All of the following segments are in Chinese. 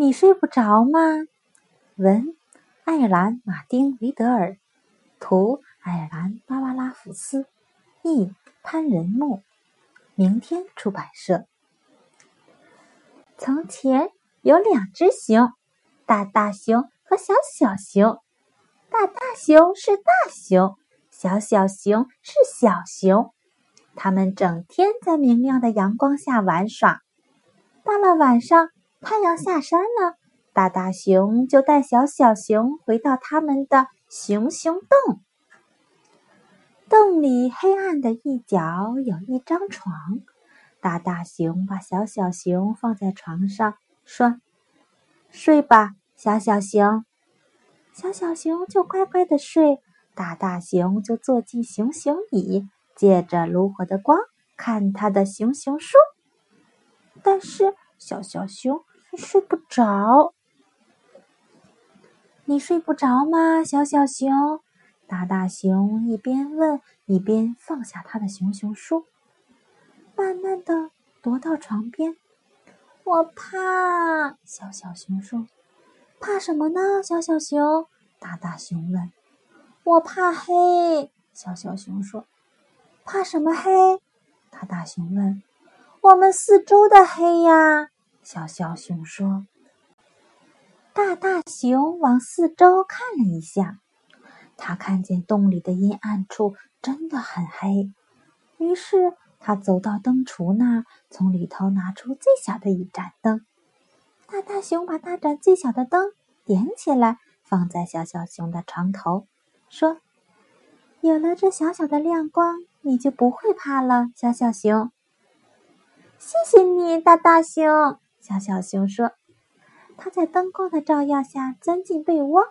你睡不着吗？文：爱尔兰·马丁·维德尔，图：爱尔兰·芭芭拉·福斯，译：潘仁木，明天出版社。从前有两只熊，大大熊和小小熊。大大熊是大熊，小小熊是小熊。他们整天在明亮的阳光下玩耍。到了晚上。太阳下山了，大大熊就带小小熊回到他们的熊熊洞。洞里黑暗的一角有一张床，大大熊把小小熊放在床上，说：“睡吧，小小熊。”小小熊就乖乖的睡，大大熊就坐进熊熊椅，借着炉火的光看他的熊熊书。但是小小熊。睡不着，你睡不着吗，小小熊？大大熊一边问，一边放下他的熊熊书，慢慢的踱到床边。我怕，小小熊说。怕什么呢，小小熊？大大熊问。我怕黑，小小熊说。怕什么黑？大大熊问。我们四周的黑呀。小小熊说：“大大熊往四周看了一下，他看见洞里的阴暗处真的很黑。于是他走到灯橱那儿，从里头拿出最小的一盏灯。大大熊把那盏最小的灯点起来，放在小小熊的床头，说：‘有了这小小的亮光，你就不会怕了，小小熊。’谢谢你，大大熊。”小小熊说：“它在灯光的照耀下钻进被窝。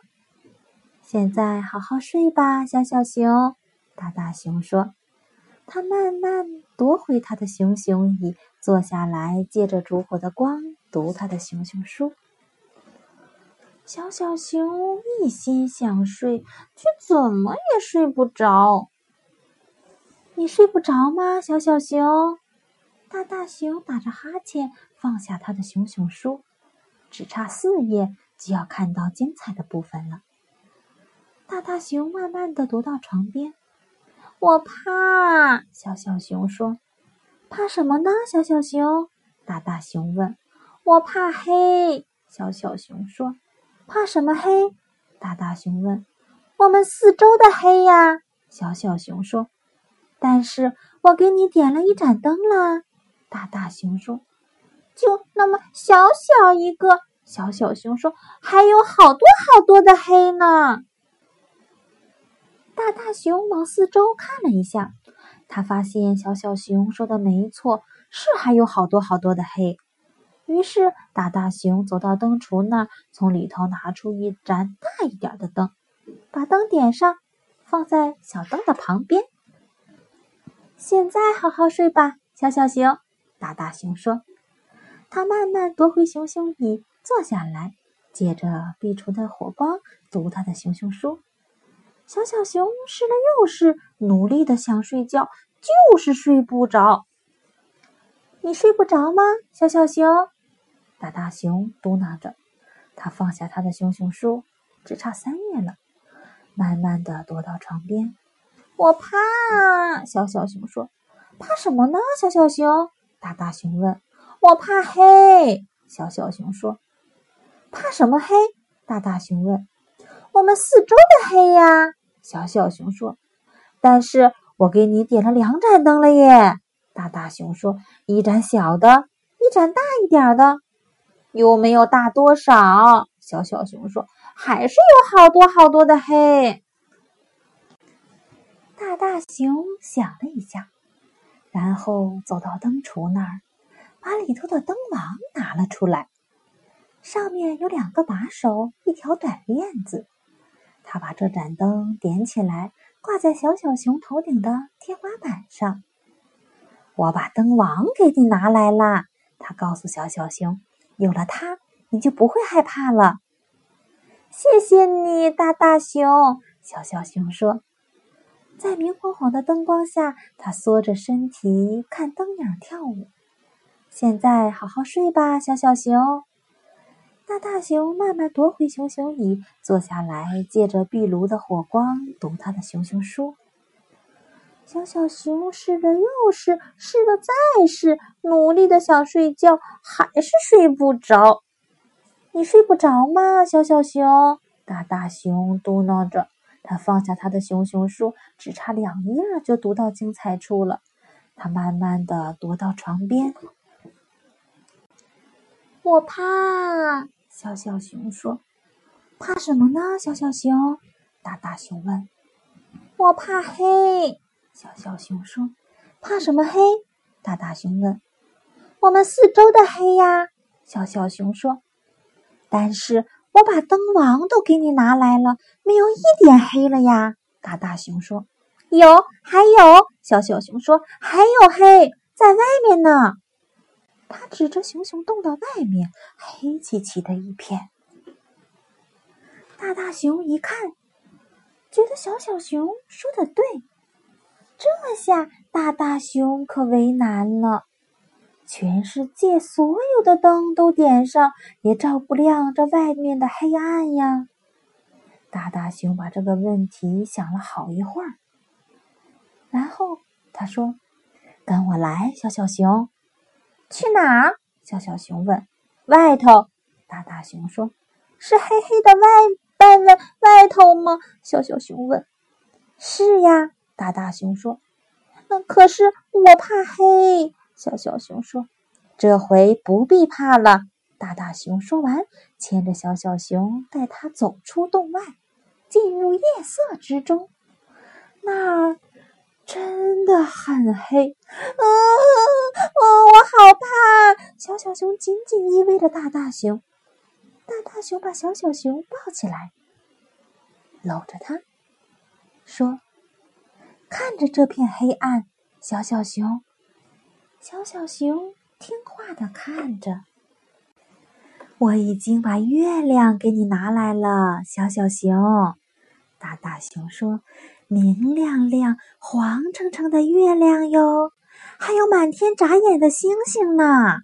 现在好好睡吧，小小熊。”大大熊说：“他慢慢夺回他的熊熊椅，坐下来，借着烛火的光读他的熊熊书。”小小熊一心想睡，却怎么也睡不着。你睡不着吗，小小熊？大大熊打着哈欠，放下他的熊熊书，只差四页就要看到精彩的部分了。大大熊慢慢的踱到床边，我怕。小小熊说：“怕什么呢？”小小熊，大大熊问。我怕黑。小小熊说：“怕什么黑？”大大熊问。我们四周的黑呀。小小熊说。但是我给你点了一盏灯啦。大大熊说：“就那么小小一个。”小小熊说：“还有好多好多的黑呢。”大大熊往四周看了一下，他发现小小熊说的没错，是还有好多好多的黑。于是大大熊走到灯橱那儿，从里头拿出一盏大一点的灯，把灯点上，放在小灯的旁边。现在好好睡吧，小小熊。大大熊说：“他慢慢夺回熊熊椅，坐下来，借着壁橱的火光读他的熊熊书。小小熊试了又试，努力的想睡觉，就是睡不着。你睡不着吗，小小熊？”大大熊嘟囔着。他放下他的熊熊书，只差三页了，慢慢的踱到床边。我怕，小小熊说：“怕什么呢，小小熊？”大大熊问：“我怕黑。”小小熊说：“怕什么黑？”大大熊问：“我们四周的黑呀。”小小熊说：“但是我给你点了两盏灯了耶。”大大熊说：“一盏小的，一盏大一点的。”有没有大多少？小小熊说：“还是有好多好多的黑。”大大熊想了一下。然后走到灯橱那儿，把里头的灯王拿了出来，上面有两个把手，一条短链子。他把这盏灯点起来，挂在小小熊头顶的天花板上。我把灯王给你拿来啦，他告诉小小熊：“有了它，你就不会害怕了。”谢谢你，大大熊。小小熊说。在明晃晃的灯光下，他缩着身体看灯影跳舞。现在好好睡吧，小小熊。大大熊慢慢夺回熊熊椅，坐下来，借着壁炉的火光读他的熊熊书。小小熊试了又试，试了再试，努力的想睡觉，还是睡不着。你睡不着吗，小小熊？大大熊嘟囔着。他放下他的熊熊书，只差两页就读到精彩处了。他慢慢的踱到床边。我怕。小小熊说：“怕什么呢？”小小熊，大大熊问。“我怕黑。”小小熊说。“怕什么黑？”大大熊问。“我们四周的黑呀。”小小熊说。“但是我把灯王都给你拿来了，没有一点黑了呀。”大大熊说。“有，还有。”小小熊说。“还有黑在外面呢。”他指着熊熊洞的外面，黑漆漆的一片。大大熊一看，觉得小小熊说的对。这下大大熊可为难了，全世界所有的灯都点上，也照不亮这外面的黑暗呀。大大熊把这个问题想了好一会儿，然后他说：“跟我来，小小熊。”去哪？小小熊问。外头，大大熊说。是黑黑的外外外外头吗？小小熊问。是呀，大大熊说。那，可是我怕黑。小小熊说。这回不必怕了。大大熊说完，牵着小小熊，带它走出洞外，进入夜色之中。那儿。真的很黑，啊！我好怕！小小熊紧紧依偎着大大熊，大大熊把小小熊抱起来，搂着它，说：“看着这片黑暗，小小熊，小小熊听话的看着。我已经把月亮给你拿来了，小小熊。”大大熊说。明亮亮、黄澄澄的月亮哟，还有满天眨眼的星星呢。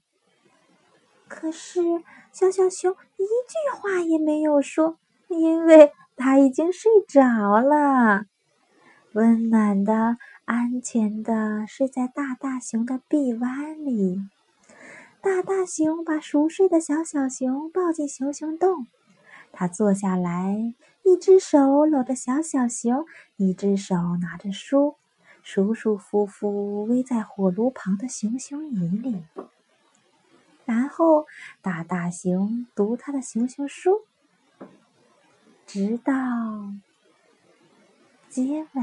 可是小小熊一句话也没有说，因为它已经睡着了，温暖的、安全的睡在大大熊的臂弯里。大大熊把熟睡的小小熊抱进熊熊洞。他坐下来，一只手搂着小小熊，一只手拿着书，舒舒服服偎在火炉旁的熊熊椅里。然后大大熊读他的熊熊书，直到结尾。